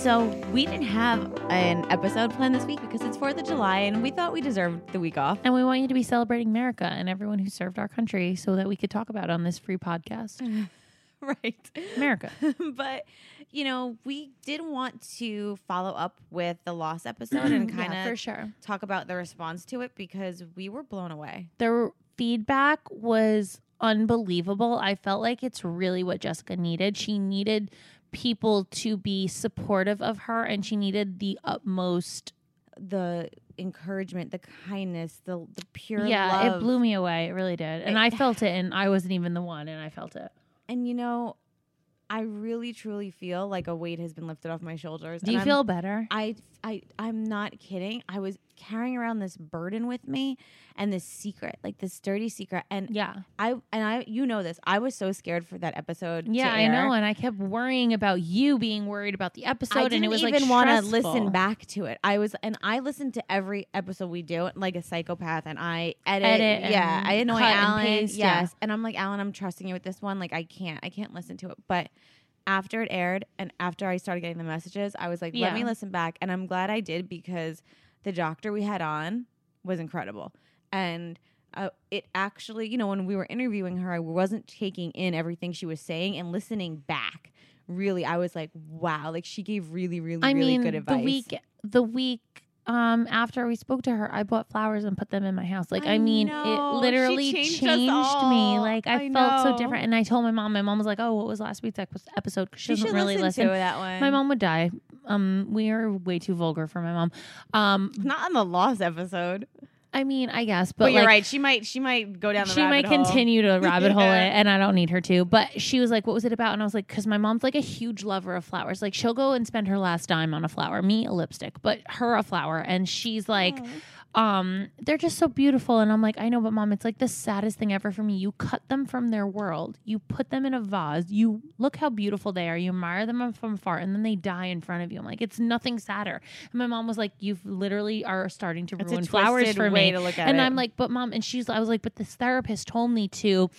So we didn't have an episode planned this week because it's 4th of July and we thought we deserved the week off. And we want you to be celebrating America and everyone who served our country so that we could talk about it on this free podcast. right. America. but, you know, we did want to follow up with the lost episode and kind yeah, for of sure. talk about the response to it because we were blown away. Their feedback was unbelievable. I felt like it's really what Jessica needed. She needed people to be supportive of her and she needed the utmost The encouragement, the kindness, the, the pure yeah love. it blew me away it really did and It- i felt it and i wasn't even the one and i felt it And, you know, I really, truly feel like a weight has been lifted off my shoulders. do and you I'm- feel better I, I, I'm not kidding. I was carrying around this burden with me and this secret, like this dirty secret. And yeah I, and I, you know this. I was so scared for that episode. to yeah i know and i kept worrying about you being worried about the episode and it was even like want to listen back to it. I was, and I listened to every episode we do, like a psychopath, and I edit. Edit yeah, I annoy and Alan. paste, yeah. yes, and I'm like Alan, I'm trusting you with this one. Like I can't, I can't listen to it. But after it aired, and after I started getting the messages, I was like, let Yeah. me listen back, and I'm glad I did because the doctor we had on was incredible, and. Uh, it actually, you know, when we were interviewing her, I wasn't taking in everything she was saying and listening back. Really, I was like, wow, like she gave really, really, I really mean, good advice. the week the week um after we spoke to her, I bought flowers and put them in my house. Like I, I mean, know. it She literally changed changed, me. Like I, I felt so different. And I told my mom. My mom was like, "Oh, what was last week's episode?" Because she She doesn't really listen, listen. to that one. My mom would die. Um, we are way too vulgar for my mom. Um, not on the lost episode, I mean, I guess, but, but, you're like, right. She might, she might go down the she might hole. continue to rabbit hole Yeah. it and i don't need her to but she was like what was it about and i was like because my mom's like a huge lover of flowers like she'll go and spend her last dime on a flower me a lipstick but her a flower and she's like um they're just so beautiful. And i'm like i know but mom it's like the saddest thing ever for me. You cut them from their world. You put them in a vase. You look how beautiful they are. You admire them from far, and then they die in front of you. I'm like it's nothing sadder. And my mom was like you literally are starting to ruin flowers for me. to look at and it. i'm like but mom and she's i was like but this therapist told me to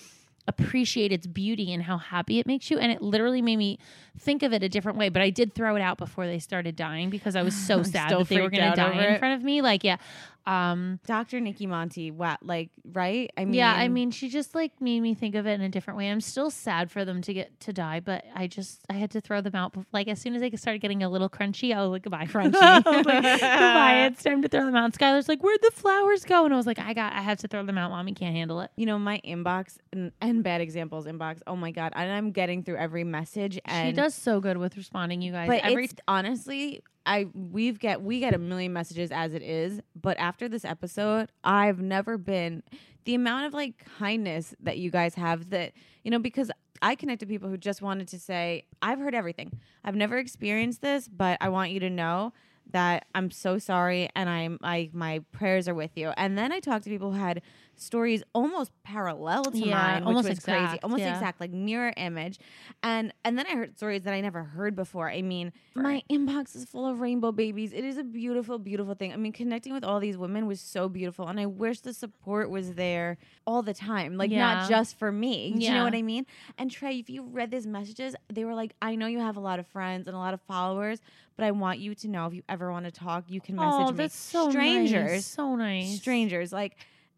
appreciate its beauty and how happy it makes you. And it literally made me think of it a different way. But i did throw it out before they started dying because i was so sad that they were going to die in front of me. Like yeah um Dr. Nikki Monty. Wow, like right? I mean, yeah i mean she just like made me think of it in a different way i'm still sad for them to get to die but i just i had to throw them out like as soon as they started getting a little crunchy i was like goodbye crunchy I was like, goodbye it's time to throw them out and skylar's like where'd the flowers go and i was like i got i have to throw them out mommy can't handle it you know, my inbox and, and bad examples inbox. Oh my god, and I'm getting through every message. And she does so good with responding you guys but every it's honestly i we've get we get a million messages as it is but after this episode i've never been the amount of like kindness that you guys have that you know because i connect to people who just wanted to say i've heard everything. I've never experienced this but i want you to know that i'm so sorry and i'm I my prayers are with you. And then i talked to people who had stories almost parallel to Yeah, mine which almost was crazy. almost yeah. exact like mirror image. And and then i heard stories that i never heard before. I mean my inbox is full of rainbow babies. It is a beautiful beautiful thing. I mean connecting with all these women was so beautiful and i wish the support was there all the time like Yeah. not just for me. Do you know what i mean? And trey if you read these messages they were like i know you have a lot of friends and a lot of followers but i want you to know if you ever want to talk you can message oh me. that's so strangers. Nice. so nice. Strangers like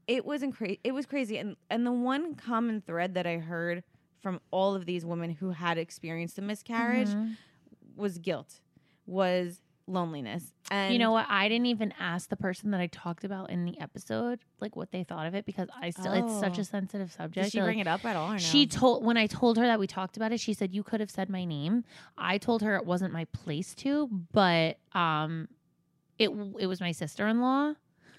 it was incra- it was crazy and and the one common thread that i heard from all of these women who had experienced a miscarriage Mhm. was guilt was loneliness and you know what? I didn't even ask the person that I talked about in the episode like what they thought of it because I still it's such Oh. a sensitive subject. did she like, bring it up at all or no? She told when I told her that we talked about it, she said you could have said my name. I told her it wasn't my place to, but um it it was my sister-in-law.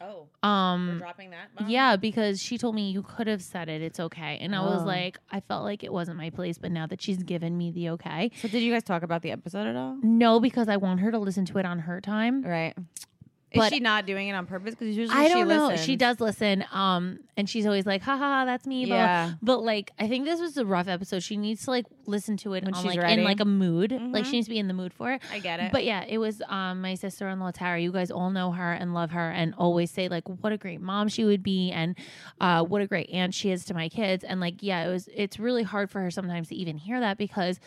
Oh, we're Um, dropping that. bomb? yeah, because she told me you could have said it. It's okay, and I was Oh. like, I felt like it wasn't my place. But now that she's given me the okay, So did you guys talk about the episode at all? no, because I want her to listen to it on her time. Right. Is she not doing it on purpose? Because usually I she don't know. listens. She does listen. Um, and she's always like, "Ha ha, ha, that's me." blah. Yeah. But like, I think this was a rough episode. She needs to like listen to it When on, she's like ready. in like a mood. Like Mhm. she needs to be in the mood for it. I get it. But yeah, it was um my sister in law Tara. You guys all know her and love her and always say like what a great mom she would be and uh what a great aunt she is to my kids. And like yeah, it was it's really hard for her sometimes to even hear that because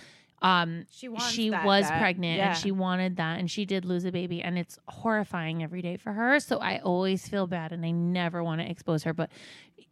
um she she that- was that- pregnant yeah. and she wanted that and she did lose a baby and it's horrifying every day for her so i always feel bad and i never want to expose her but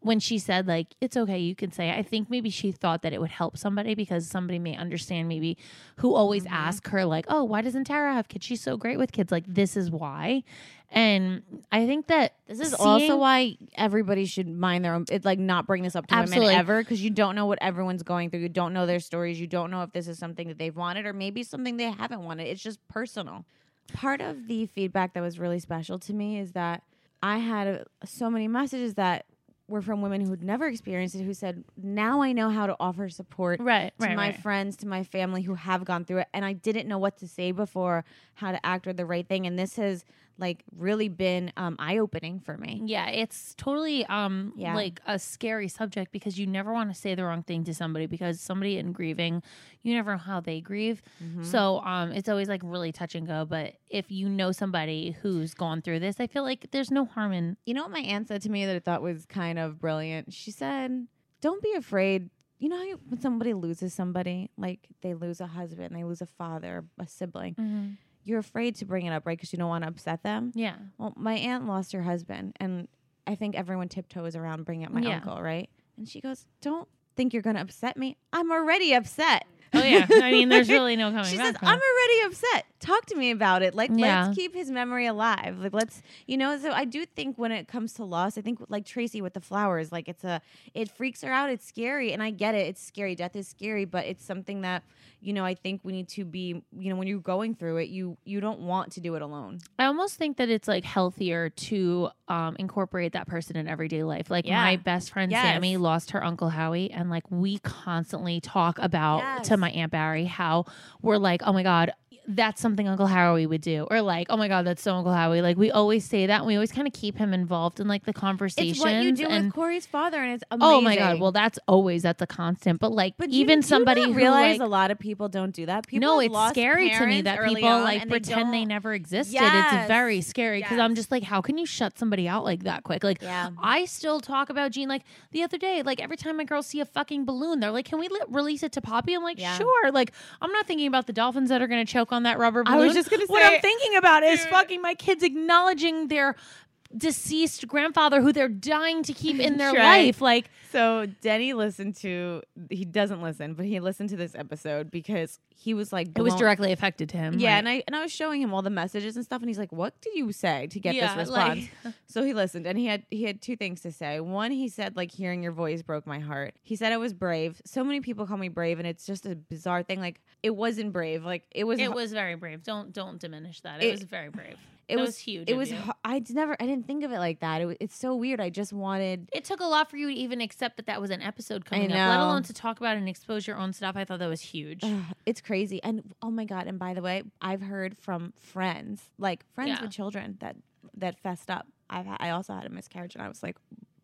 when she said like it's okay you can say it, i think maybe she thought that it would help somebody because somebody may understand maybe who always Mm-hmm. ask her like oh why doesn't tara have kids she's so great with kids like this is why and i think that This is seeing- also why everybody should mind their own. It like not bring this up to Absolutely. women ever because you don't know what everyone's going through. You don't know their stories. You don't know if this is something that they've wanted or maybe something they haven't wanted. It's just personal. Part of the feedback that was really special to me is that I had uh, so many messages that were from women who'd never experienced it who said, "Now I know how to offer support right to right my right. friends, to my family who have gone through it, and I didn't know what to say before, how to act or the right thing, and this has like really been um, eye opening for me. Yeah, it's totally um Yeah. like a scary subject because you never want to say the wrong thing to somebody because somebody in grieving, you never know how they grieve. Mm-hmm. So um it's always like really touch and go. But if you know somebody who's gone through this, I feel like there's no harm in You know what my aunt said to me that I thought was kind of brilliant? She said, Don't be afraid. You know how you, when somebody loses somebody, like they lose a husband, they lose a father, a sibling, you're afraid to bring it up, right? Because you don't want to upset them. Yeah. Well, my aunt lost her husband, and I think everyone tiptoes around bringing up my Yeah. uncle, right? And she goes, Don't think you're going to upset me. I'm already upset. Oh yeah. I mean there's really no coming She back. says, from I'm already upset. Talk to me about it. Like, Yeah. let's keep his memory alive. Like, let's, you know, so I do think when it comes to loss, I think like Tracy with the flowers, like it's a, it freaks her out. It's scary. And I get it. It's scary. Death is scary, but it's something that, you know, I think we need to be, you know, when you're going through it, you, you don't want to do it alone. I almost think that it's like healthier to um, incorporate that person in everyday life. Like Yeah. my best friend Yes. Sammy lost her uncle Howie, and like we constantly talk about Yes. to my aunt Barry how we're like, oh my god, that's something Uncle Howie would do, or like, oh my god, that's so Uncle Howie. Like we always say that, and we always kind of keep him involved in like the conversations. It's what you do and with Corey's father, and it's amazing. oh my god, well that's always that's a constant. But like but even you somebody who realize like, a lot of people don't do that. People no, it's scary to me that people on like pretend they, don't- never existed. Yes. It's very scary because I'm just like, how can you shut somebody out like that quick? Like, Yeah. I still talk about Gene. Like the other day, like every time my girls see a fucking balloon, they're like, "Can we li- release it to Poppy?" I'm like, Yeah. "Sure." Like I'm not thinking about the dolphins that are going to choke on that rubber I was just gonna say what I'm thinking about is fucking my kids acknowledging their deceased grandfather who they're dying to keep in their Right. life. Like, So Denny listened to he doesn't listen, but he listened to this episode because he was like it was directly affected to him. Yeah, and I and I was showing him all the messages and stuff, and he's like, "What did you say to get Yeah, this like- response?" so he listened, and he had he had two things to say. One, he said like, "Hearing your voice broke my heart." He said I was brave. So many people call me brave, and it's just a bizarre thing. Like it wasn't brave. Like it was. it was very brave. Don't don't diminish that. It, It- was very brave. It was, was huge It was. you. hu- never. I didn't think of it like that. It, wa- it's so weird. I just wanted. It took a lot for you to even accept that that was an episode coming up, let alone to talk about and expose your own stuff. I thought that was huge. Ugh, it's crazy. And oh my god! And by the way, I've heard from friends, like friends Yeah. with children, that that fessed up. I've I also had a miscarriage, and I was like,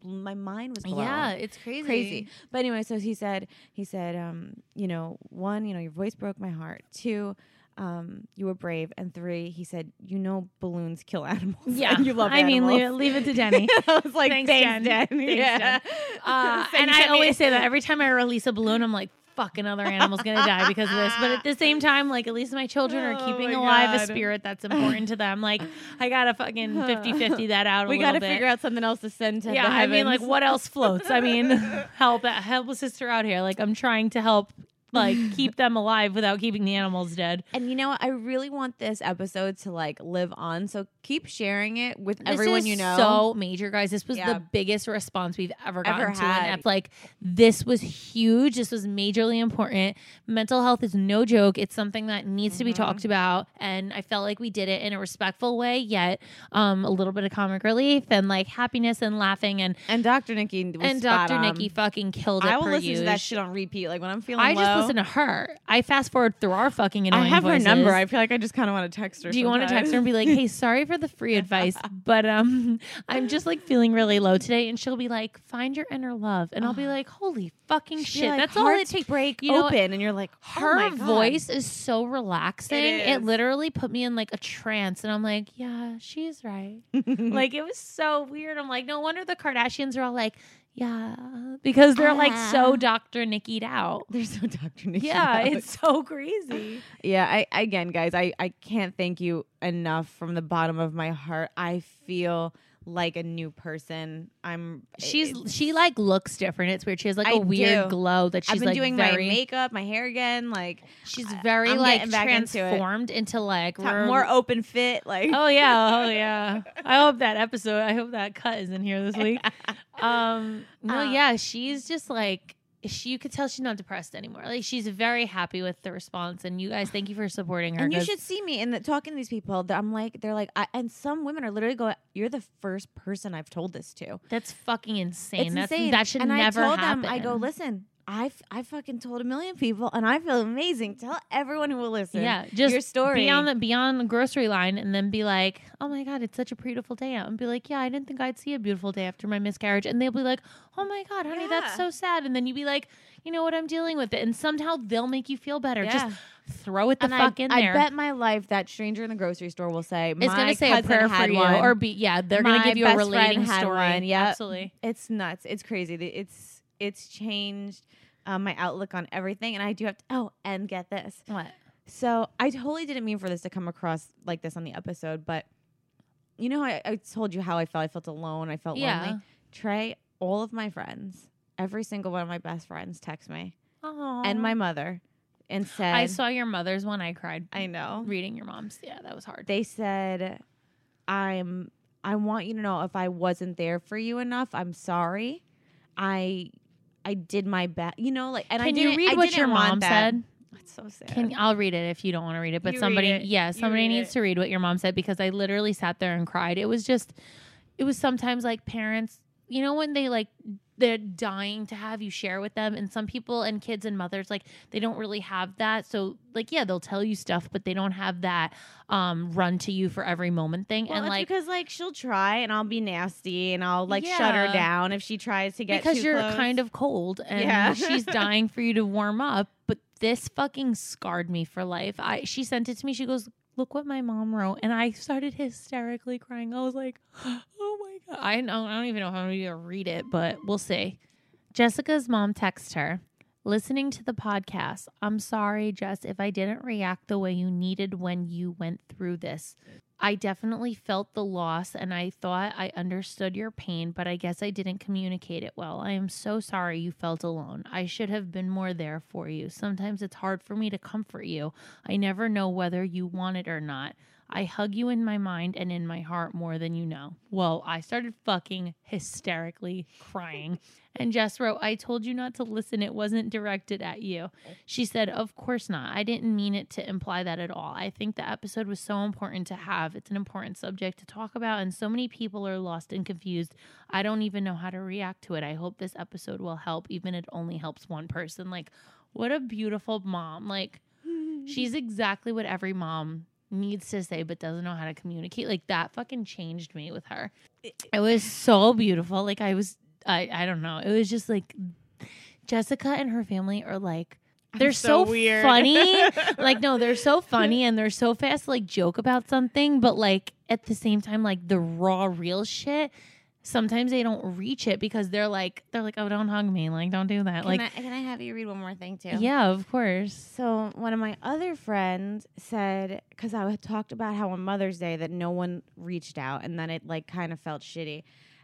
my mind was blown. yeah, it's crazy. crazy. But anyway, so he said, he said, um, you know, one, you know, your voice broke my heart. Two, um, you were brave, and three, he said, you know, balloons kill animals. Yeah, and you love. I mean, leave it, leave it to Denny. I was like, Thanks, thanks, Jen. Jen. Thanks, yeah. Uh, So and I always say that every time I release a balloon, I'm like, fuck, another animal's gonna die because of this. But at the same time, like, at least my children are Oh keeping alive a spirit that's important to them. Like, I gotta fucking 50 50 that out a we got to figure out something else to send to yeah, I mean, like, what else floats? I mean, help help a sister out here. Like, I'm trying to help like keep them alive without keeping the animals dead. And you know what? I really want this episode to like live on. So keep sharing it with This everyone you know. So major, guys. This was Yeah. the biggest response we've ever gotten Ever to an ep- Like this was huge. This was majorly important. Mental health is no joke. It's something that needs to be Mm-hmm. talked about, and I felt like we did it in a respectful way, yet um, a little bit of comic relief and like happiness and laughing. And and Dr. Nikki was and Dr. on. Nikki fucking killed it. I will listen to that shit on repeat. Like when I'm feeling I low. Listen to her. I fast forward through our fucking I annoying have her number. I feel like I just kind of want to text her. Do you want to text her and be like, "Hey, sorry for the free advice, but um, I'm just like feeling really low today," and she'll be like, "Find your inner love," and I'll be like, "Holy fucking shit, that's all it takes." break You know open, and you're like, oh Her voice is so relaxing. It It, is. literally put me in like a trance, and I'm like, "Yeah, she's right." like it was so weird. I'm like, no wonder the Kardashians are all like, "Yeah," because they're like so Ah. Dr. Nickied out. They're so Dr. Nikki. Yeah, out. it's so crazy. yeah. I again, guys, I I can't thank you enough from the bottom of my heart. I feel like a new person. I'm. She's she like looks different. It's weird. She has like a I weird do. glow that she's I've been like doing very. my makeup, my hair again. Like she's very I'm like back into transformed into, like top- more open fit. Like Oh yeah, oh yeah. I hope that episode. I hope that cut is in here this week. Um, no, Uh, yeah, she's just like she. You could tell she's not depressed anymore. Like she's very happy with the response. And you guys, thank you for supporting her. And you should see me in the talking to these people. that I'm like, they're like, I, and some women are literally going, "You're the first person I've told this to." That's fucking insane. It's That's insane. that should and never I told happen. them, I go, listen, I I fucking told a million people, and I feel amazing. Tell everyone who will listen. Yeah, just your story. Be on the be on the grocery line and then be like, "Oh my god, it's such a beautiful day out," and be like, "Yeah, I didn't think I'd see a beautiful day after my miscarriage," and they'll be like, "Oh my god, honey, that's so sad," and then you'd be like, "You know what? I'm dealing with it," and somehow they'll make you feel better. Yeah. Just throw it the and fuck I, in there. I bet my life that stranger in the grocery store will say, it's gonna say a prayer for you, one." or be yeah, they're gonna give you a relating story. one, yep. Absolutely. It's nuts. It's crazy. It's it's changed um, my outlook on everything, and I do have to. Oh, and get this. What? So I totally didn't mean for this to come across like this on the episode, but you know, I, I told you how I felt. I felt alone. I felt Yeah. lonely. Trey, all of my friends, every single one of my best friends, text me Oh, and my mother, and said, I saw your mother's one. I cried I know. reading your mom's. Yeah, that was hard. They said, I'm. I want you to know if I wasn't there for you enough, I'm sorry. I I did my best. You know, like and I Can didn't you read I what your mom that. said? That's so sad. Can I'll read it if you don't want to read it, but You somebody, it. yeah, somebody needs it. to read what your mom said because I literally sat there and cried. It was just, it was sometimes like parents, you know, when they like they're dying to have you share with them, and some people and kids and mothers like they don't really have that. So like, yeah, they'll tell you stuff, but they don't have that um run to you for every moment thing. Well, and like because like she'll try and I'll be nasty and I'll like shut her down if she tries to get because you're close. kind of cold and Yeah. she's dying for you to warm up. But this fucking scarred me for life. I she sent it to me. She goes, "Look what my mom wrote," and I started hysterically crying. I was like, "Oh my god!" I don't, I don't even know how I'm gonna read it, but we'll see. Jessica's mom texts her. Listening to the podcast, I'm sorry, Jess, if I didn't react the way you needed when you went through this. I definitely felt the loss and I thought I understood your pain, but I guess I didn't communicate it well. I am so sorry you felt alone. I should have been more there for you. Sometimes it's hard for me to comfort you. I never know whether you want it or not. I hug you in my mind and in my heart more than you know. Well, I started fucking hysterically crying. And Jess wrote, I told you not to listen. It wasn't directed at you. She said, Of course not. I didn't mean it to imply that at all. I think the episode was so important to have. It's an important subject to talk about, and so many people are lost and confused. I don't even know how to react to it. I hope this episode will help, even if it only helps one person. Like, what a beautiful mom. Like, she's exactly what every mom needs to say but doesn't know how to communicate like that fucking changed me with her. It was so beautiful. Like i was i i don't know. It was just like jessica and her family are like they're so, so weird. funny. Like no they're so funny and they're so fast to like joke about something but like at the same time like the raw real shit sometimes they don't reach it because they're like they're like oh don't hug me like don't do that Can, like I, can I have you read one more thing too? yeah of course So one of my other friends said, because I had talked about how on Mother's Day that no one reached out, and then it like kind of felt shitty.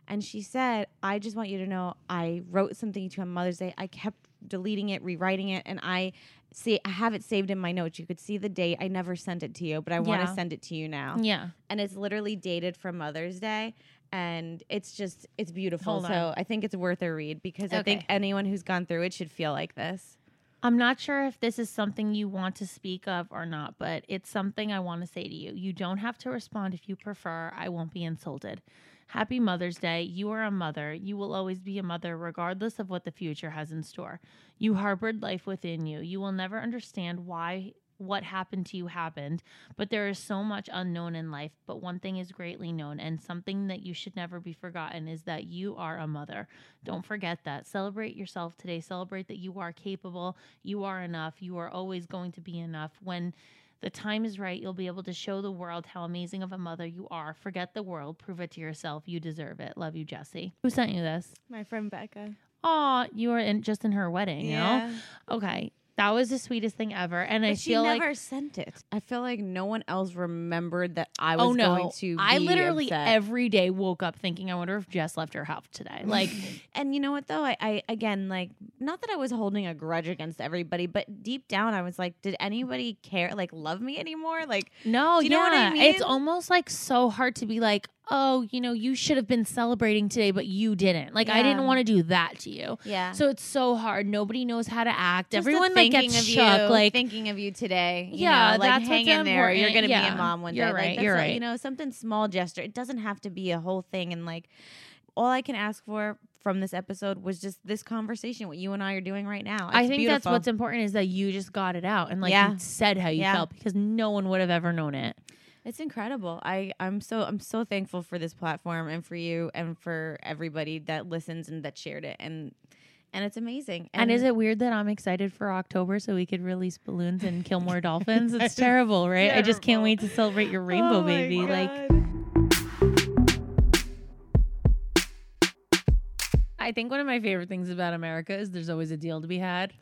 And she said, "I just want you to know, I wrote something to you on Mother's Day. I kept deleting it, rewriting it, and I see I have it saved in my notes. You could see the date. I never sent it to you, but I want to send it to you now. Yeah. And it's literally dated from Mother's Day. And it's just it's beautiful. Hold so on. I think it's worth a read because I think anyone who's gone through it should feel like this. I'm not sure if this is something you want to speak of or not, but it's something I want to say to you. You don't have to respond if you prefer. I won't be insulted. Happy Mother's Day. You are a mother. You will always be a mother, regardless of what the future has in store. You harbored life within you. You will never understand why what happened to you happened, but there is so much unknown in life. But one thing is greatly known, and something that you should never be forgotten is that you are a mother. Don't forget that. Celebrate yourself today. Celebrate that you are capable, you are enough, you are always going to be enough. When the time is right, you'll be able to show the world how amazing of a mother you are. Forget the world, prove it to yourself. You deserve it. Love you, Jesse. Who sent you this? My friend Becca. Aw, you were in just in her wedding, you know? Okay. That was the sweetest thing ever. And I But she feel never like sent it. I feel like no one else remembered that I oh, was Oh no! going to. I literally upset. every day woke up thinking, I wonder if Jess left her house today. Like, And you know what though? I, I again like not that I was holding a grudge against everybody, but deep down I was like, did anybody care like love me anymore? Like no, you know what I yeah, mean? it's almost like so hard to be like, oh, you know, you should have been celebrating today, but you didn't. Like, I didn't want to do that to you. yeah. So it's so hard. Nobody knows how to act. Just Everyone like thinking gets of shook. you, like, thinking of you today. you Yeah, know, like that's hang what's in there. You're gonna be a mom one day. you're Like, right, that's you're a- right. You know, something small gesture. It doesn't have to be a whole thing. And like, all I can ask for from this episode was just this conversation. What you and I are doing right now. I It's think that's what's important is that you just got it out and like Yeah. you said how you Yeah. felt because no one would have ever known it. It's incredible. I I'm so I'm so thankful for this platform and for you and for everybody that listens and that shared it and and it's amazing. And, is it weird that I'm excited for October so we could release balloons and kill more dolphins? It's terrible, right? I just can't wait to celebrate your oh rainbow Oh my baby. Like I think one of my favorite things about America is there's always a deal to be had.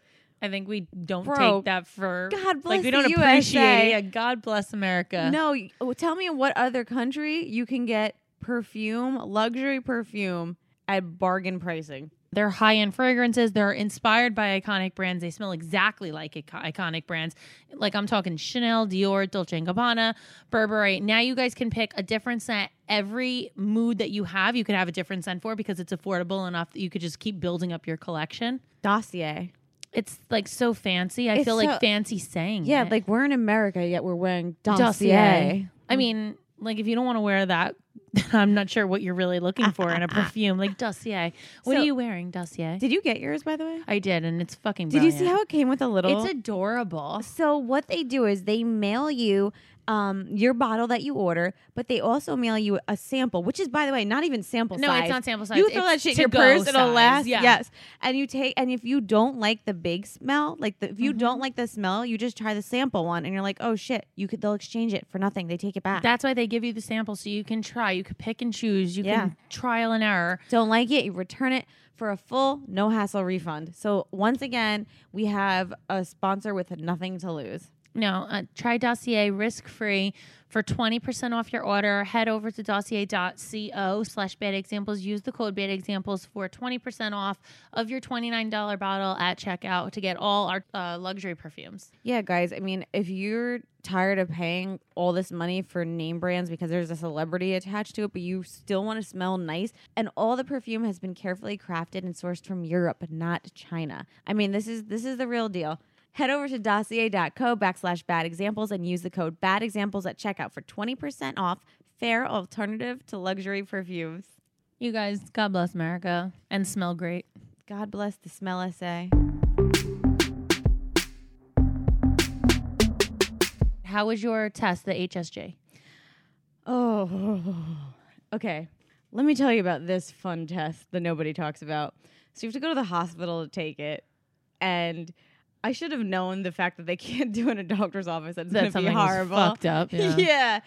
I think we don't Bro, take that for God bless like we don't USA. appreciate it. Yeah, God bless America. no, oh, tell me what other country you can get perfume, luxury perfume at bargain pricing. They're high end fragrances. They're inspired by iconic brands. They smell exactly like iconic brands. Like I'm talking Chanel, Dior, Dolce & Gabbana, Burberry. Now you guys can pick a different scent. Every mood that you have, you could have a different scent for because it's affordable enough that you could just keep building up your collection. Dossier. It's like so fancy. I It's feel so- like fancy saying Yeah, it. like we're in America yet we're wearing dossier. I mm. mean, like if you don't want to wear that, I'm not sure what you're really looking for in a perfume. Like Dossier. What So- are you wearing, Dossier? Did you get yours by the way? I did, and it's fucking. Did you see how it came with a little It's adorable. So what they do is they mail you um, your bottle that you order, but they also mail you a sample, which is by the way not even sample No, size. it's not sample size. You throw that shit in your purse, it'll last. yeah. Yes, and you take and if you don't like the big smell, like the, if you Mm-hmm. don't like the smell, you just try the sample one, and you're like, oh shit, you could they'll exchange it for nothing. They take it back. That's why they give you the sample so you can try. You can pick and choose. You Yeah. can trial and error. don't like it, you return it for a full no hassle refund. So once again, we have a sponsor with nothing to lose. No, uh, try Dossier risk free for 20% off your order. Head over to dossier.co slash bad examples. Use the code bad examples for 20% off of your $29 bottle at checkout to get all our uh, luxury perfumes. Yeah, guys. I mean, if you're tired of paying all this money for name brands because there's a celebrity attached to it, but you still want to smell nice, and all the perfume has been carefully crafted and sourced from Europe, not China. I mean, this is this is the real deal. Head over to dossier.co backslash bad examples and use the code bad examples at checkout for 20% off fair alternative to luxury perfumes. You guys, God bless America and smell great. God bless the smell essay. How was your test, the HSG? Oh, okay. Let me tell you about this fun test that nobody talks about. So you have to go to the hospital to take it, and I should have known the fact that they can't do it in a doctor's office. That's, That gonna be something horrible. fucked up. Yeah. Yeah.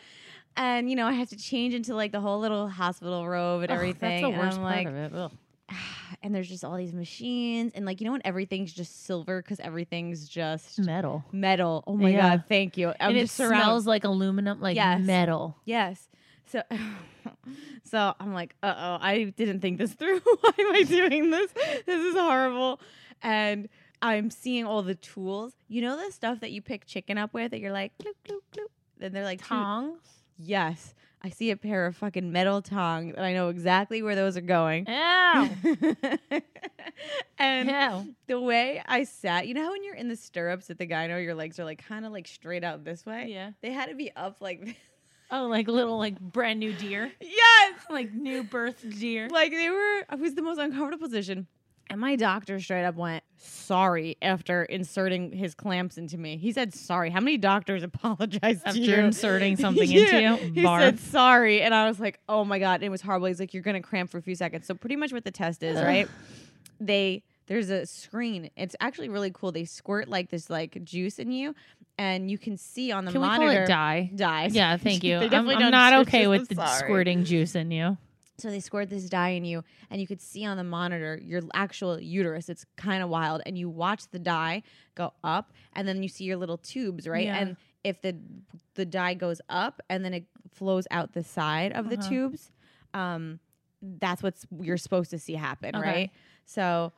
And you know, I have to change into like the whole little hospital robe and Ugh, everything. That's the and worst I'm part like, of it. Ugh. and there's just all these machines, and like you know when everything's just silver because everything's just Metal. metal. Oh my Yeah. god, thank you. I'm and it just surrounded- smells like aluminum, like Yes. metal. Yes. So, so I'm like, uh oh, I didn't think this through. Why am I doing this? This is horrible. And I'm seeing all the tools. You know the stuff that you pick chicken up with that you're like bloop bloop bloop. And they're like Tongs. Yes. I see a pair of fucking metal tongs and I know exactly where those are going. Ew. and Ew. the way I sat, you know how when you're in the stirrups at the gyno, your legs are like kind of like straight out this way? Yeah. They had to be up like this. Oh, like little like brand new deer. Yes. Like new birth deer. Like they were, it was the most uncomfortable position. And my doctor straight up went, sorry, after inserting his clamps into me. He said, sorry. How many doctors apologize After to you? inserting something Yeah. into you. He Barf. said, sorry. And I was like, oh my God. It was horrible. He's like, you're going to cramp for a few seconds. So, pretty much what the test is, right? They, there's a screen. It's actually really cool. They squirt like this like juice in you, and you can see on the Can we call monitor. it dye? Dye. Yeah, thank you. I'm, I'm don't okay with I'm the sorry. squirting juice in you. So they squirt this dye in you, and you could see on the monitor your actual uterus. It's kind of wild, and you watch the dye go up, and then you see your little tubes, right? Yeah. And if the the dye goes up and then it flows out the side of the Uh-huh. tubes, um, that's what you're supposed to see happen, Okay. right? So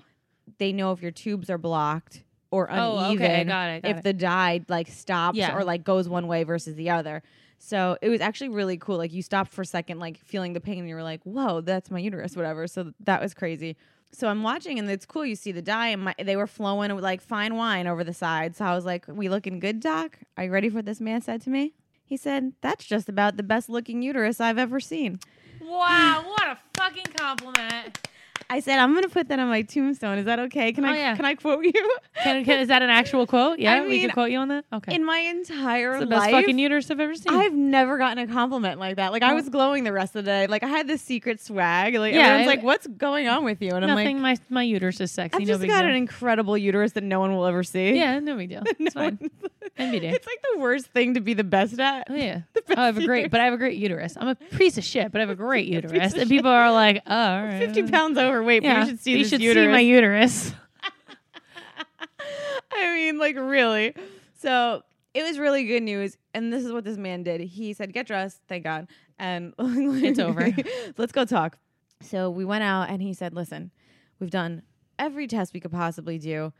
they know if your tubes are blocked or uneven, Oh, okay, got it. Got if it. the dye like stops Yeah. or like goes one way versus the other. So it was actually really cool. Like you stopped for a second, like feeling the pain, and you were like, "Whoa, that's my uterus," whatever. So that was crazy. So I'm watching, and it's cool. You see the dye, and my, they were flowing like fine wine over the side. So I was like, "We looking good, doc? Are you ready for what this man said to me?" He said, "That's just about the best looking uterus I've ever seen." Wow, what a fucking compliment. I said, "I'm gonna put that on my tombstone. Is that okay? Can Oh, I yeah. can I quote you?" Can, can, is that an actual quote? Yeah, we mean, can quote you on that. Okay, In my entire it's the best life, fucking uterus I've ever seen. I've never gotten a compliment like that. Like I Oh. was glowing the rest of the day. Like I had this secret swag. Like Yeah, everyone's I- like, "What's going on with you?" And I'm Nothing. like, my my uterus is sexy. "I've no just got deal. an incredible uterus that no one will ever see." yeah, no big deal. No It's fine. NBD. It's like the worst thing to be the best at. Oh yeah. Oh, I have a great, uterus. but I have a great uterus. I'm a piece of shit, but I have a great uterus, and people are like, "Oh, all right, Fifty pounds overweight, Yeah, but you should see you should uterus. see my uterus." I mean, like really. So it was really good news. And this is what this man did. He said, "Get dressed, thank God, and It's over. Let's go talk." So we went out, and he said, "Listen, we've done every test we could possibly do.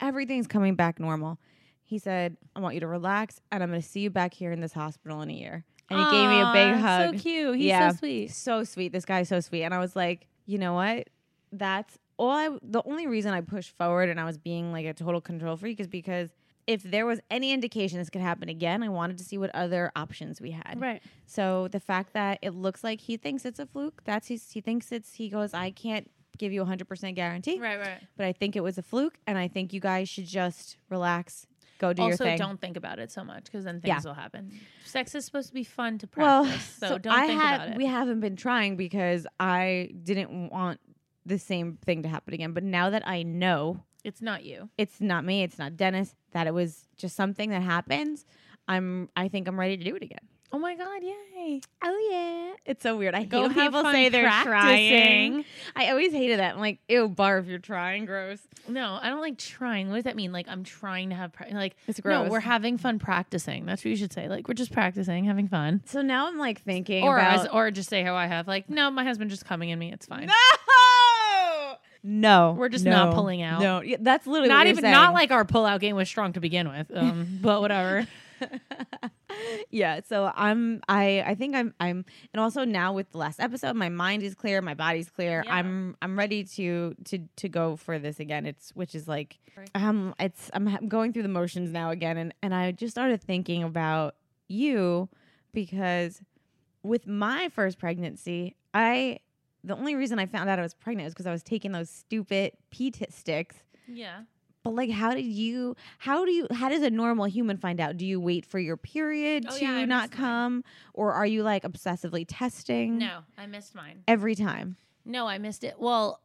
Everything's coming back normal." He said, "I want you to relax, and I'm going to see you back here in this hospital in a year." And he gave me a big hug. So cute. He's Yeah. so sweet. so sweet. This guy's so sweet. And I was like, you know what? That's all I the only reason I pushed forward and I was being like a total control freak is because if there was any indication this could happen again, I wanted to see what other options we had. Right. So the fact that it looks like he thinks it's a fluke, that's his, he thinks it's he goes, I can't give you a hundred percent guarantee, Right. Right. but I think it was a fluke, and I think you guys should just relax, go do your also, thing. don't think about it so much because then Yeah. things will happen. Sex is supposed to be fun to well, practice, so, don't I think about it. We haven't been trying because I didn't want the same thing to happen again. But now that I know it's not you. it's not me, it's not Dennis, that it was just something that happens, I'm I think I'm ready to do it again. Oh my god! Yay! Oh yeah, it's so weird. I Go hate when people say they're practicing. trying. I always hated that. I'm like, ew, barf, you're trying, gross. No, I don't like trying. What does that mean? Like I'm trying to have pra- like It's gross. no, we're having fun practicing. That's what you should say. Like we're just practicing, having fun. so now I'm like thinking Or about as, or just say how I have. Like no, my husband just coming in me. It's fine. no, no, We're just no, not pulling out. No, yeah, that's literally not even saying. not like our pull out game was strong to begin with. Um, but whatever. yeah so i'm i i think i'm i'm and also now with the last episode my mind is clear my body's clear Yeah. i'm i'm ready to to to go for this again it's which is like um it's i'm going through the motions now again and and i just started thinking about you because with my first pregnancy i the only reason i found out i was pregnant is because i was taking those stupid p t sticks Yeah. But like, how did you? How do you? How does a normal human find out? Do you wait for your period Oh, to yeah, not missed mine. come, or are you like obsessively testing? No, I missed mine. every time. No, I missed it. Well,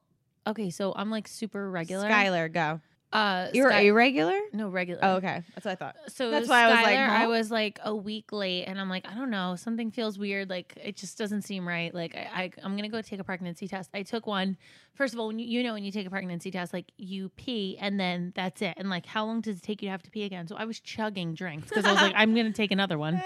okay, so I'm like super regular. Skylar, go. Uh, You're Sky- irregular. no regular. Oh, okay, that's what I thought. So That's why I was like, Skylar, I huh? was like a week late, and I'm like, I don't know, something feels weird. Like it just doesn't seem right. Like I, I I'm gonna go take a pregnancy test. I took one. First of all, when you, you know when you take a pregnancy test, like you pee and then that's it. And like, how long does it take you to have to pee again? So I was chugging drinks because I was like, I'm gonna take another one.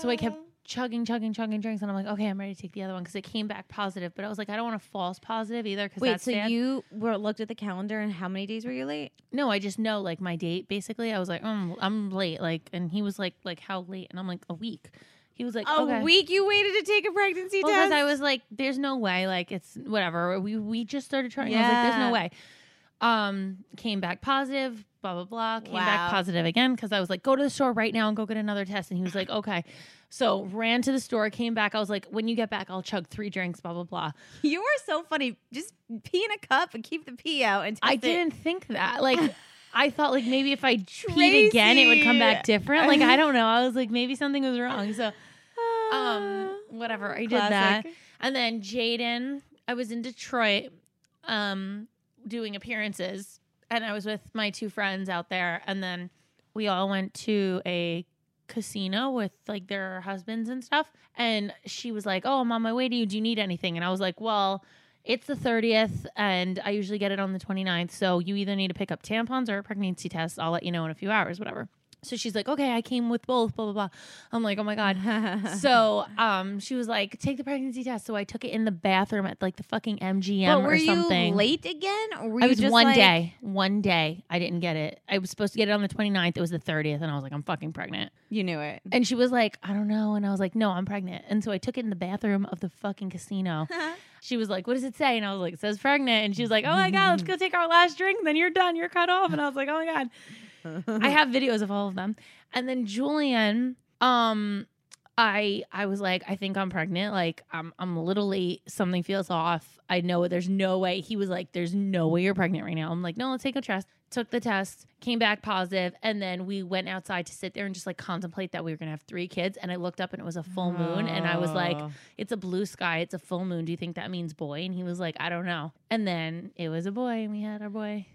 So I kept chugging, chugging, chugging drinks, and I'm like, okay, I'm ready to take the other one because it came back positive. But I was like, I don't want a false positive either because Wait, that's so you were looked at the calendar and how many days were you late? No, I just know like my date. Basically, I was like, um, I'm late. Like, and he was like, like how late? And I'm like, a week. He was like, A okay. week you waited to take a pregnancy Well, because test? I was like, there's no way. Like, it's whatever. We we just started trying. I was like, there's no way. Um, came back positive. Blah blah blah. Came back positive again because I was like, go to the store right now and go get another test. And he was like, okay. So ran to the store, came back. I was like, when you get back, I'll chug three drinks. Blah blah blah. you are so funny. Just pee in a cup and keep the pee out and I it. didn't think that. Like, I thought like maybe if I peed again, it would come back different. Like, I don't know. I was like, maybe something was wrong. So, um, whatever. I did that. And then Jaden, I was in Detroit, um, doing appearances, and I was with my two friends out there, and then we all went to a casino with like their husbands and stuff. And she was like, "Oh, I'm on my way to you. Do you need anything?" And I was like, "Well." It's the 30th, and I usually get it on the 29th. So you either need to pick up tampons or a pregnancy test. I'll let you know in a few hours, whatever. So she's like, okay, I came with both, blah, blah, blah. I'm like, oh my God. So um she was like take the pregnancy test. So i took it in the bathroom at like the fucking mgm but or something. you late again? Or were i was one like- day one day. I didn't get it. I was supposed to get it on the 29th it was the 30th and i was like i'm fucking pregnant. You knew it. and she was like i don't know and i was like no i'm pregnant. And so i took it in the bathroom of the fucking casino. She was like what does it say? And i was like it says pregnant. And she was like oh my god let's go take our last drink then you're done you're cut off. And i was like oh my god I have videos of all of them. And then Julian, um, I I was like, I think I'm pregnant. Like I'm I'm late. Something feels off. I know there's no way. He was like, There's no way you're pregnant right now. I'm like, no, let's take a test. Took the test, came back positive, and then we went outside to sit there and just like contemplate that we were gonna have three kids. And I looked up and it was a full moon, and I was like. It's a blue sky, it's a full moon. Do you think that means boy? And he was like, I don't know. And then it was a boy, and we had our boy.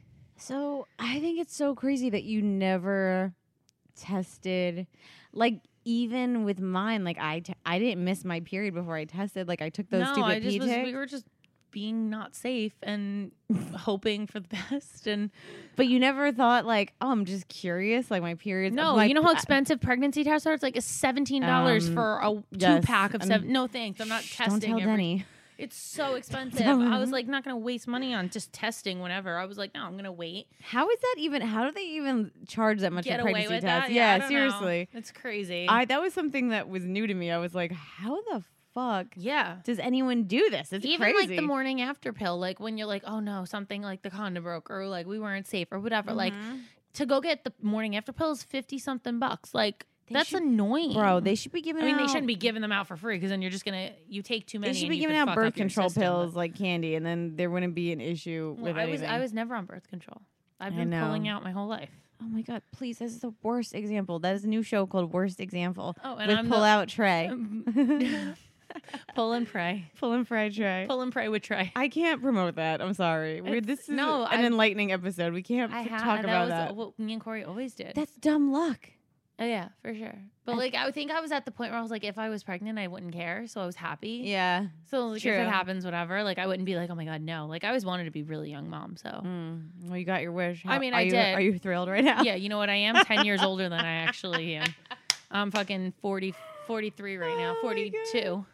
So I think it's so crazy that you never tested, like even with mine. Like I, t- I didn't miss my period before I tested. Like I took those no, stupid I just was, we were just being not safe and hoping for the best. And But you never thought like, oh, I'm just curious. Like my periods. no, my- you know how expensive pregnancy tests are? It's like a seventeen dollars Um, for a two yes, pack of um, seven. No thanks, I'm not testing. Don't tell every- Denny. It's so expensive. I was like not gonna waste money on just testing whenever. I was like, no, I'm gonna wait. How is that even? How do they even charge that much Get for away pregnancy with tests? that? Yeah, I don't know. seriously. it's crazy. I that was something that was new to me. I was like, how the fuck yeah. does anyone do this? It's Even crazy. like the morning after pill, like when you're like, oh no, something like the condom broke or like we weren't safe or whatever. Like Mhm. to go get the morning after pill is fifty something bucks. Like They that's should- annoying, bro, they should be giving. I mean, they shouldn't be giving them out for free because then you're just gonna you take too many. They should be giving out birth control system, pills but- like candy, and then there wouldn't be an issue Well, with I was anything. I was never on birth control. I've I been pulling out my whole life. Oh my god! Please, this is the worst example. That is a new show called Worst Example Oh, and with I'm Pull the- Out Trey. pull and pray, Pull and pray, Trey. pull and pray with Trey. I can't promote that. I'm sorry. We're, this is no, an I- enlightening episode. We can't I f- have talk that about was that. what me and Corey always did. That's dumb luck. Oh yeah, for sure. But I- like I think I was at the point where I was like, if I was pregnant, I wouldn't care. So I was happy. Yeah. So like, if it happens, whatever. Like I wouldn't be like, oh my god, no. Like I always wanted to be really young mom. So Mm. Well, you got your wish. I mean, I you, did. Are you thrilled right now? yeah, you know what? I am ten years older than I actually am. I'm fucking 40, 43 right now, Oh my 42.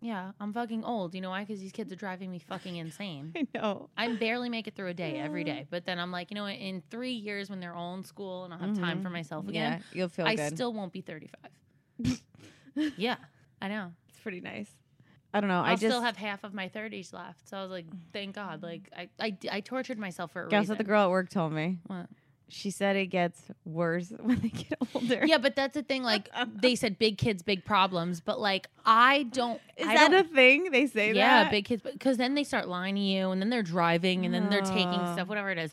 Yeah, I'm fucking old. You know why? Because these kids are driving me fucking insane. I know. I barely make it through a day every day. But then I'm like, you know what? In three years, when they're all in school and I'll have time for mm-hmm. myself again, Yeah, you'll feel I good. still won't be 35. yeah, I know. it's pretty nice. I don't know. I'll I just still have half of my 30s left. So I was like, thank God. Like, I, I, I tortured myself for a guess reason. what the girl at work told me. What? She said it gets worse when they get older. Yeah, but that's the thing. Like, they said big kids, big problems. But like, I don't. Is I that don't, a thing? They say yeah, that. big kids, because then they start lying to you, and then they're driving, and then they're taking stuff, whatever it is.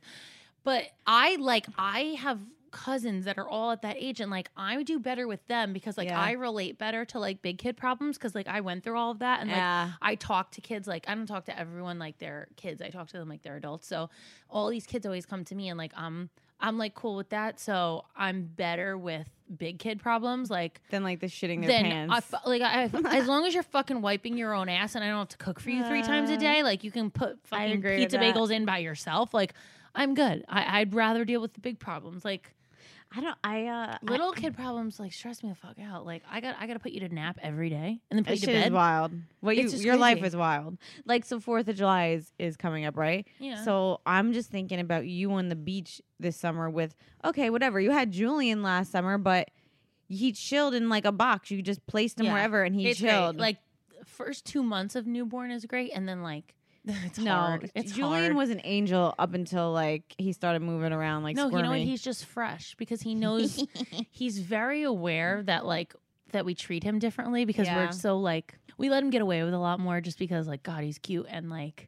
But I like, I have cousins that are all at that age, and like, I do better with them because like Yeah. I relate better to like big kid problems because like I went through all of that, and like. I talk to kids like I don't talk to everyone like they're kids. I talk to them like they're adults. So all these kids always come to me and like I'm I'm like cool with that. So I'm better with big kid problems. Like than like the shitting their pants. I fu- like I, as long as you're fucking wiping your own ass and I don't have to cook for you three times a Uh, day, like you can put fucking agree with pizza that. bagels in by yourself. Like I'm good. I, I'd rather deal with the big problems. Like I don't. I uh. little kid problems, like stress me the fuck out. Like I got I got to put you to nap every day and then put That you shit to is bed. wild. What you It's just your life crazy. is wild. Like so, Fourth of July is is coming up, right? Yeah. So I'm just thinking about you on the beach this summer with okay, whatever. You had Julian last summer, but he chilled in like a box. You just placed him Yeah. wherever, and he it's great. chilled. Like first two months of newborn is great, and then like it's no, hard. It's Julian hard. was an angel up until like he started moving around like no, you know what? He's just fresh because he knows he's very aware that like that we treat him differently because Yeah. we're so like we let him get away with a lot more just because like God he's cute and like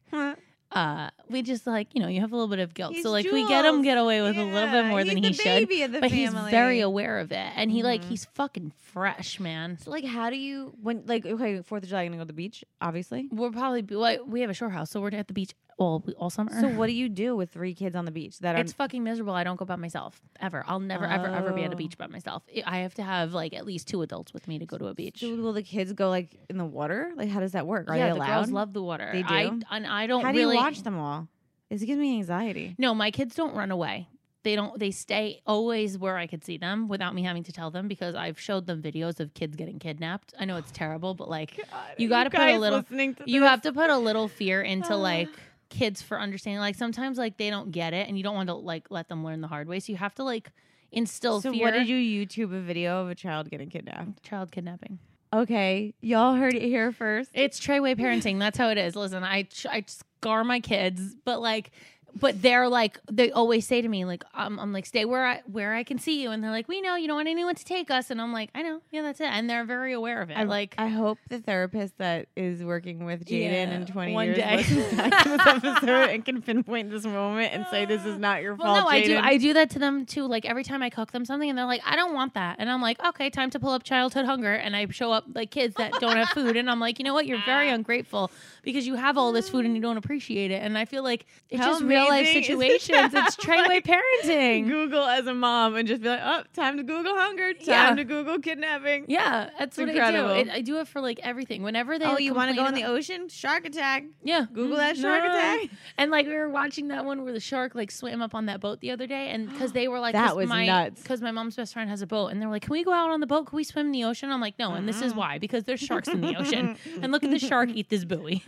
uh we just like you know you have a little bit of guilt He's so like we get him get away with a little bit Yeah, more than he he's should baby of the but he's very aware of it and he like Mhm. he's fucking fresh man So like, how do you when like okay Fourth of July? Gonna go to the beach, obviously. we'll probably be like we have a shore house so we're at the beach all all summer So what do you do with three kids on the beach that it's fucking miserable. I don't go by myself ever. I'll never, ever, ever be at a Oh. beach by myself. I- I have to have like at least two adults with me to go to a beach. So will the kids go like in the water? Like how does that work? Are yeah, they the allowed? girls love the water. They I, do? and I don't how do really you watch them all? It gives me anxiety. No, my kids don't run away. They don't. They stay always where I could see them without me having to tell them because I've showed them videos of kids getting kidnapped. I know it's terrible, but like You gotta put a little- to you this? have to put a little fear into like kids for understanding. Like sometimes like they don't get it, and you don't want to like let them learn the hard way. So you have to like instill So fear. what did you YouTube a video of a child getting kidnapped? Child kidnapping. Okay, y'all heard it here first. It's Trayway parenting. That's how it is. Listen, I I scar my kids, but like, but they're like they always say to me like I'm, I'm like stay where I where I can see you, and they're like we know you don't want anyone to take us, and I'm like I know. Yeah that's it, and they're very aware of it. I like I hope the therapist that is working with Jaden Yeah, in 20 one years day. listens back to this episode and can pinpoint this moment and say this is not your well fault. no I do I do that to them too. Like every time I cook them something, and they're like I don't want that, and I'm like okay time to pull up childhood hunger, and I show up like kids that don't have food, and I'm like you know what? You're very ungrateful because you have all this food and you don't appreciate it, and I feel like it's How just real life situations. It's Trayway Like, parenting. Google as a mom and just be like, oh, time to Google hunger, time Yeah. to Google kidnapping. Yeah, that's what incredible. I do. It, I do it for like everything. Whenever they Oh, you want to go in the ocean? Shark attack. Yeah, Google Mhm. that shark No. attack. And like we were watching that one where the shark like swam up on that boat the other day, and because they were like, That was my, nuts. Because my mom's best friend has a boat, and they were like, "Can we go out on the boat? Can we swim in the ocean?" I'm like, "No," and this is why because there's sharks in the ocean, and look at the shark eat this buoy.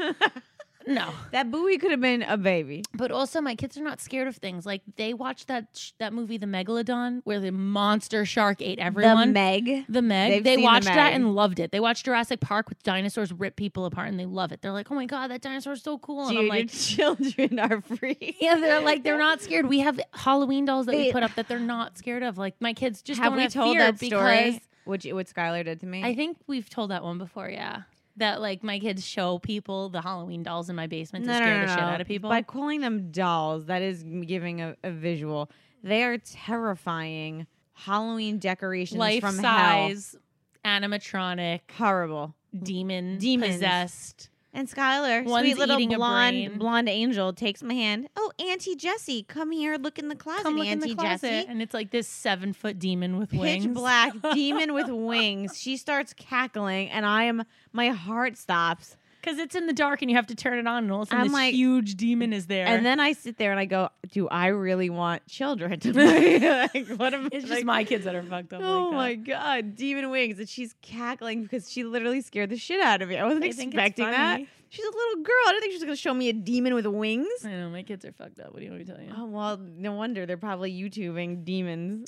No, That buoy could have been a baby. but also my kids are not scared of things. Like they watched that sh- that movie, The Megalodon, where the monster shark ate everyone. The Meg. The Meg. They've they seen The watched that and loved it. They watched Jurassic Park with dinosaurs rip people apart and they love it. They're like, oh my God, that dinosaur's so cool. And Dude, I'm your like, children are free. yeah, they're like, they're not scared. We have Halloween dolls that we put up that they're not scared of. Like my kids just have don't we have told fear that story? because Which what Skylar did to me. I think we've told that one before. Yeah. That like my kids show people the Halloween dolls in my basement to scare the shit out of people. By calling them dolls, that is giving a, a visual. They are terrifying Halloween decorations Life from size, animatronic, hell. Horrible. demon, Demons. possessed. And Skylar, One's sweet little blonde blonde angel, takes my hand. Oh, Auntie Jessie, come here, look in the closet, Come look in Auntie the closet, Jessie. and it's like this seven foot demon with Pitch wings. black demon with wings. She starts cackling, and I am my heart stops. Because it's in the dark and you have to turn it on, and all of a sudden I'm this like- huge demon is there. And then I sit there and I go, "Do I really want children like what am it's just like, my kids that are fucked up. Oh my god, demon wings! And she's cackling because she literally scared the shit out of me. I wasn't They think it's expecting that. funny. She's a little girl. I didn't think she was gonna show me a demon with wings. I know my kids are fucked up. What do you want me to tell you? Oh well, no wonder they're probably YouTubing demons.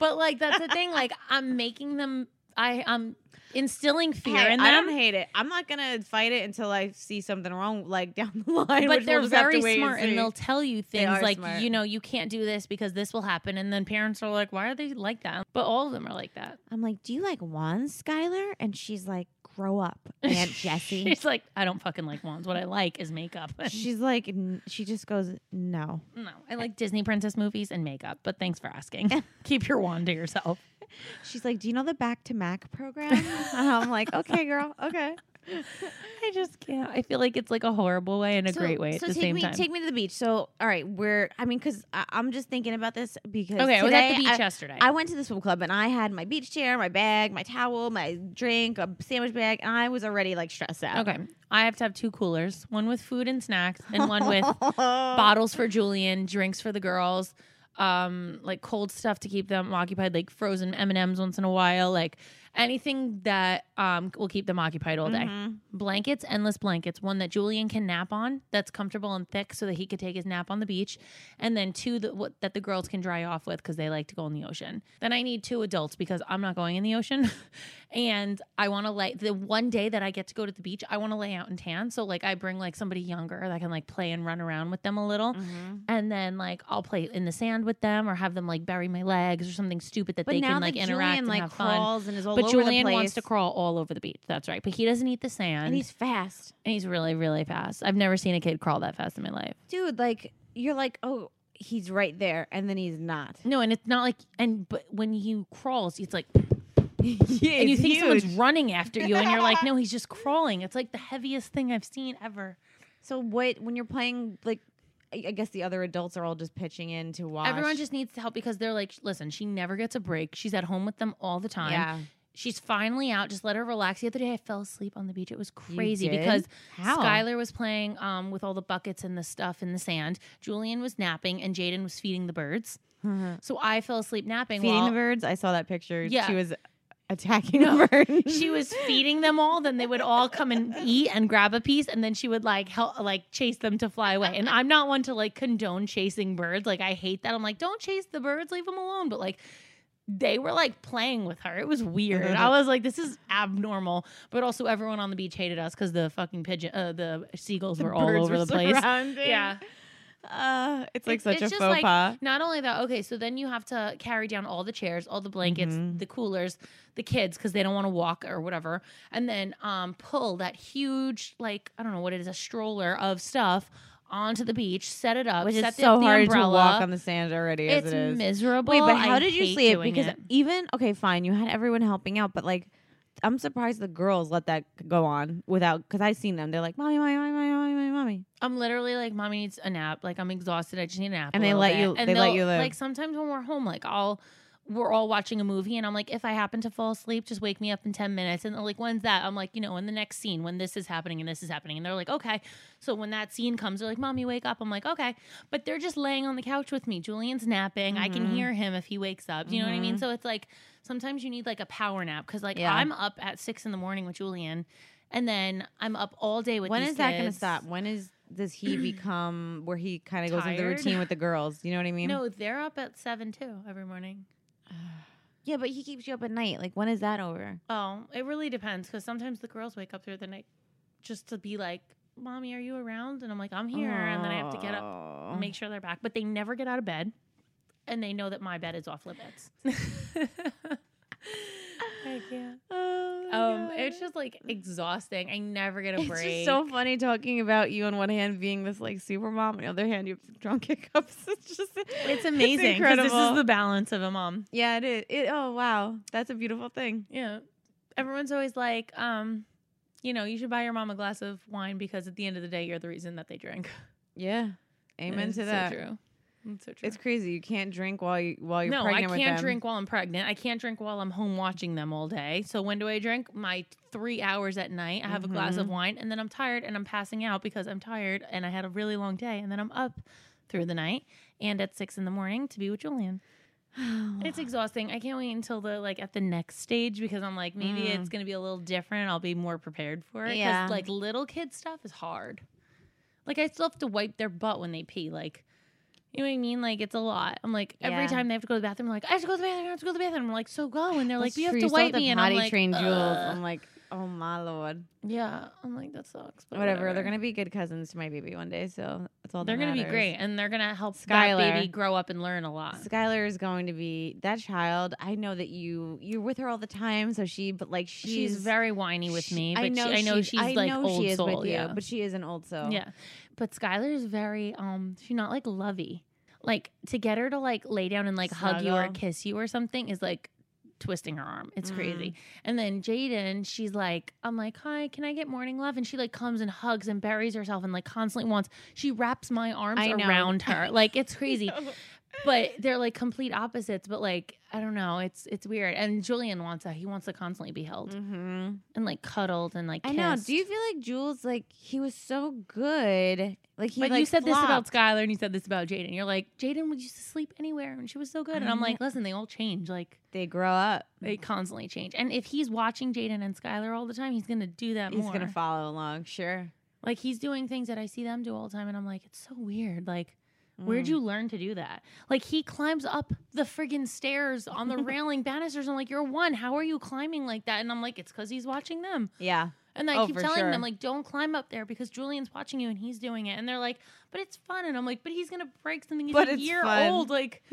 But like that's the thing. Like I'm making them. I I'm instilling fear Hey, in I don't hate it. I'm not gonna fight it until I see something wrong, like down the line. but they're we'll just have to very smart and see. they'll tell you things like smart. you know you can't do this because this will happen and then parents are like why are they like that but all of them are like that I'm like, "Do you like wands, Skylar?" And she's like, "Grow up, Aunt Jessie." she's like i don't fucking like wands what i like is makeup She's like, n- she just goes, "No." no i like disney princess movies and makeup but thanks for asking keep your wand to yourself She's like, "Do you know the Back to Mac program?" and I'm like, "Okay, girl. Okay." I just can't. I feel like it's like a horrible way and a So- great way at so the take same me, time. Take me to the beach. So, all right, we're. I mean, because I'm just thinking about this because okay, I was at the beach I, yesterday. I went to the swim club and I had my beach chair, my bag, my towel, my drink, a sandwich bag, and I was already like stressed out. okay, I have to have two coolers, one with food and snacks, and one with bottles for Julian, drinks for the girls, um, like cold stuff to keep them occupied, like frozen M and M's once in a while, like anything that um will keep them occupied all day. Mhm. Blankets, endless blankets. One that Julian can nap on, that's comfortable and thick, so that he could take his nap on the beach, and then two that what, that the girls can dry off with because they like to go in the ocean. Then I need two adults because I'm not going in the ocean, and I want to lay the one day that I get to go to the beach, I want to lay out and tan. So like I bring like somebody younger that can like play and run around with them a little, Mhm. and then like I'll play in the sand with them or have them like bury my legs or something stupid that But they can like interact Julian and like have fun. and is all But Julian wants to crawl all over the beach. That's right. But he doesn't eat the sand. and he's fast, And he's really, really fast. I've never seen a kid crawl that fast in my life. dude. Like you're like, oh, he's right there, and then he's not. No, and it's not like, and but when he crawls, it's like, yeah, and you think someone's running after you, and you're like, no, he's just crawling. It's like the heaviest thing I've seen ever. So what when you're playing like I I guess the other adults are all just pitching in to watch. Everyone just needs to help because they're like, listen, she never gets a break. She's at home with them all the time. yeah. She's finally out. Just let her relax. The other day, I fell asleep on the beach. It was crazy because How? Skylar was playing um, with all the buckets and the stuff in the sand. Julian was napping, and Jaden was feeding the birds. So I fell asleep napping. feeding while the birds. I saw that picture. Yeah. she was attacking No, the bird. she was feeding them all. Then they would all come and eat and grab a piece, and then she would like help, like chase them to fly away. And I'm not one to like condone chasing birds. Like I hate that. I'm like, don't chase the birds, leave them alone. But like. They were like playing with her. It was weird. I was like, "This is abnormal." But also, everyone on the beach hated us because the fucking pigeon, uh, the seagulls were all over were the place. Yeah, Uh, it's like It's- such it's a just faux like- pas. Not only that, okay, so then you have to carry down all the chairs, all the blankets, Mhm. the coolers, the kids because they don't want to walk or whatever, and then um pull that huge like I don't know what it is a stroller of stuff onto the beach, set it up, Which set is the, so the hard umbrella. to walk on the sand already as It's it is. miserable. Wait, but how I did you sleep? Because it. even okay, fine, you had everyone helping out, but like, I'm surprised the girls let that go on without. Because I seen them, they're like, mommy, mommy, mommy, mommy, mommy, mommy. I'm literally like, mommy needs a nap. Like I'm exhausted. I just need a nap. And they let bit." you- And they let you live. Like sometimes when we're home, like I'll. We're all watching a movie, and I'm like, if I happen to fall asleep, just wake me up in 10 minutes. And they're like, when's that? I'm like, you know, in the next scene, when this is happening and this is happening. And they're like, okay. So when that scene comes, they're like, mommy, wake up. I'm like, okay. But they're just laying on the couch with me. Julian's napping. I can Mhm. hear him if he wakes up. You know what I mean? Mhm. So it's like sometimes you need like a power nap because, like, Yeah. I'm up at six in the morning with Julian, and then I'm up all day with When is that going to stop? When is does he become where he kind of goes into the routine with the girls? You know what I mean? No, they're up at seven too every morning. Yeah, but he keeps you up at night. Like, when is that over? Oh, it really depends because sometimes the girls wake up through the night just to be like, "Mommy, are you around?" And I'm like, "I'm here," and then I have to get up and make sure they're back. But they never get out of bed, and they know that my bed is off limits. I can't. Oh, Um, God. it's just like exhausting. I never get a It's break. It's so funny talking about you on one hand being this like super mom, on the other hand you have drunk hiccups. It's just it's amazing 'cause this incredible. is the balance of a mom. yeah, it is. It oh wow, that's a beautiful thing. Yeah. Everyone's always like, um, you know, you should buy your mom a glass of wine because at the end of the day, you're the reason that they drink. Yeah, amen to so that. true. It's so. It's crazy. You can't drink while you while you're pregnant. no, I can't drink while I'm pregnant. I can't drink while I'm home watching them all day. So when do I drink? My three hours at night. I have a glass of Mhm. wine, and then I'm tired and I'm passing out because I'm tired and I had a really long day, and then I'm up through the night and at six in the morning to be with Julian. It's exhausting. I can't wait until the like at the next stage because I'm like maybe Mm. it's gonna be a little different. I'll be more prepared for it. Yeah. like little kid stuff is hard. Like I still have to wipe their butt when they pee. Like you know what I mean? Like it's a lot. I'm like every Yeah. time they have to go to the bathroom, I'm like I have to go to the bathroom. I have to go to the bathroom. I'm like so go, and they're like That's you have to wipe me, and I'm like train Jules. "Ugh." I'm like, oh my lord. yeah. I'm like that sucks. But Whatever. They're gonna be good cousins to my baby one day, so that's all. They're that gonna be great, and they're gonna help Skylar. that baby grow up and learn a lot. Skylar is going to be that child. I know that you you're with her all the time, so she but like she's, She's, very whiny with she- me, but I know, she, I know she's, she's I like know old she is soul. with you, yeah. but she is an old soul. Yeah. But Skylar's very um she's not like lovey. Like to get her to like lay down and like hug you or kiss you or something is like twisting her arm. It's crazy. Mm-hmm. And then Jaden, she's like, I'm like, hi, can I get morning love? And she like comes and hugs and buries herself and like constantly wants. She wraps my arms around her. Like it's crazy. But they're like complete opposites. But like I don't know, it's it's weird. And Julian wants that. He wants to constantly be held Mm-hmm. and like cuddled and like. I know. Do you feel like Jules? Like he was so good. Like he. But like, you said this about. Skylar and you said this about Jaden. You're like, Jaden would used to sleep anywhere and she was so good. And I'm like, listen, they all change. Like They grow up. they constantly change. And if he's watching Jaden and Skylar all the time, he's gonna do that more. He's more. gonna follow along. Sure. like he's doing things that I see them do all the time, and I'm like, it's so weird. Like, where'd Mm. you learn to do that? Like he climbs up the friggin' stairs on the railing banisters. I'm like, you're one. How are you climbing like that? And I'm like, it's because he's watching them. Yeah. And I Oh, keep telling sure. them, like, don't climb up there because Julian's watching you and he's doing it. And they're like, but it's fun. And I'm like, but he's gonna break something. He's But a year fun. old. Like,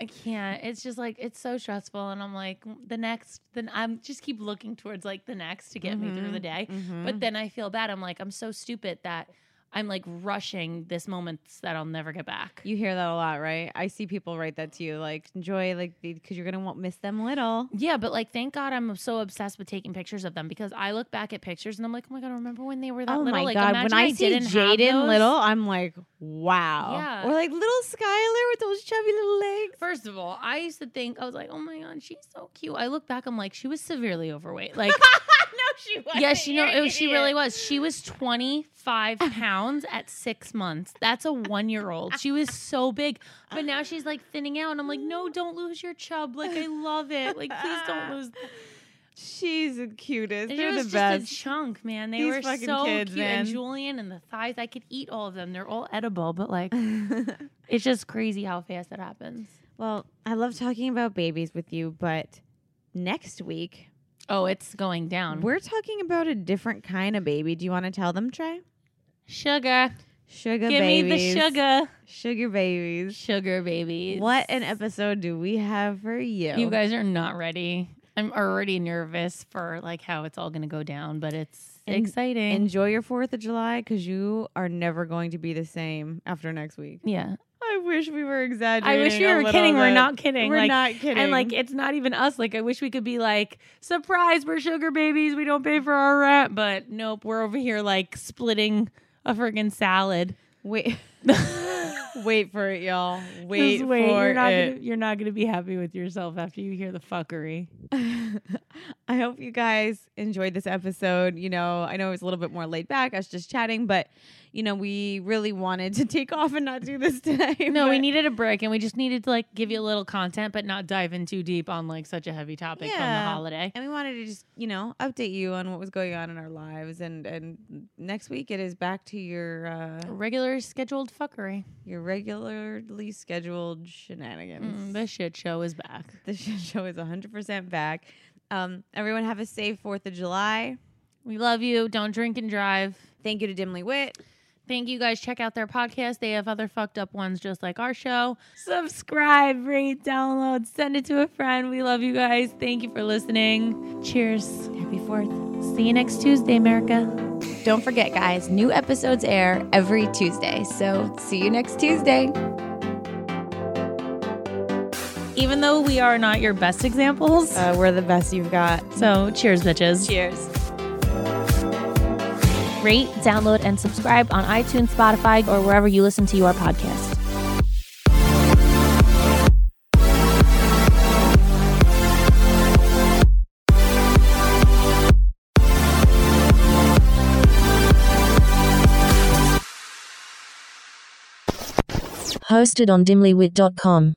I can't. It's just like it's so stressful. And I'm like, the next. Then I'm just keep looking towards like the next to get me through the day. Mhm. But then I feel bad. I'm like, I'm so stupid that I'm like rushing this moment that I'll never get back. You hear that a lot, right? I see people write that to you, like enjoy, like because you're gonna want miss them little. Yeah, but like, thank God I'm so obsessed with taking pictures of them because I look back at pictures and I'm like, oh my God, remember when they were that oh little? my like, god! When imagine I, see Jaden little, I'm like, wow. Yeah. Or like little Skylar with those chubby little legs. First of all, I used to think I was like, "Oh my god, she's so cute." I look back, I'm like, she was severely overweight. Like, she was. yes, you know, it was, she really was. She was 25 pounds at six months. That's a one year old. She was so big, but now she's like thinning out, and I'm like, "No, don't lose your chub. Like, I love it. Like, please don't lose." She's the cutest. And They're it the was best. just a chunk, man. They These were so kids, cute, and. Julian and the thighs. I could eat all of them. They're all edible, but like, it's just crazy how fast it happens. well, I love talking about babies with you, but next week Oh, it's going down. we're talking about a different kind of baby. Do you want to tell them, Trey? Sugar. Sugar Give babies. me the sugar. Sugar babies. Sugar babies. What an episode do we have for you? You guys are not ready. I'm already nervous for like how it's all going to go down, but it's En- exciting. enjoy your 4th of July because you are never going to be the same after next week. yeah. I wish we were exaggerating. I wish we were kidding. We're not kidding. We're like, not kidding. And like it's not even us. Like I wish we could be like, surprise, we're sugar babies. We don't pay for our rent. But nope, we're over here like splitting a friggin' salad. wait, wait for it, y'all. Wait, Just wait. for You're not it. gonna you're not gonna be happy with yourself after you hear the fuckery. I hope you guys enjoyed this episode. You know, I know it was a little bit more laid back, I was just chatting, but you know, we really wanted to take off and not do this today. No, we needed a break and we just needed to like give you a little content, but not dive in too deep on like such a heavy topic from the holiday. and we wanted to just, you know, update you on what was going on in our lives. And and next week it is back to your uh, Regular scheduled fuckery. your regularly scheduled shenanigans. Mm, the shit show is back. the shit show is 100% back. Um, everyone have a safe 4th of July. We love you. Don't drink and drive. Thank you to Dimly Wit. Thank you guys. Check out their podcast. They have other fucked up ones just like our show. Subscribe, rate, download, send it to a friend. We love you guys. Thank you for listening. Cheers. Happy 4th. See you next Tuesday, America. Don't forget, guys, new episodes air every Tuesday. So see you next Tuesday. Even though we are not your best examples. Uh, we're the best you've got. so cheers, bitches. Cheers. Rate, download, and subscribe on iTunes, Spotify, or wherever you listen to your podcast. Hosted on dimlywit.com.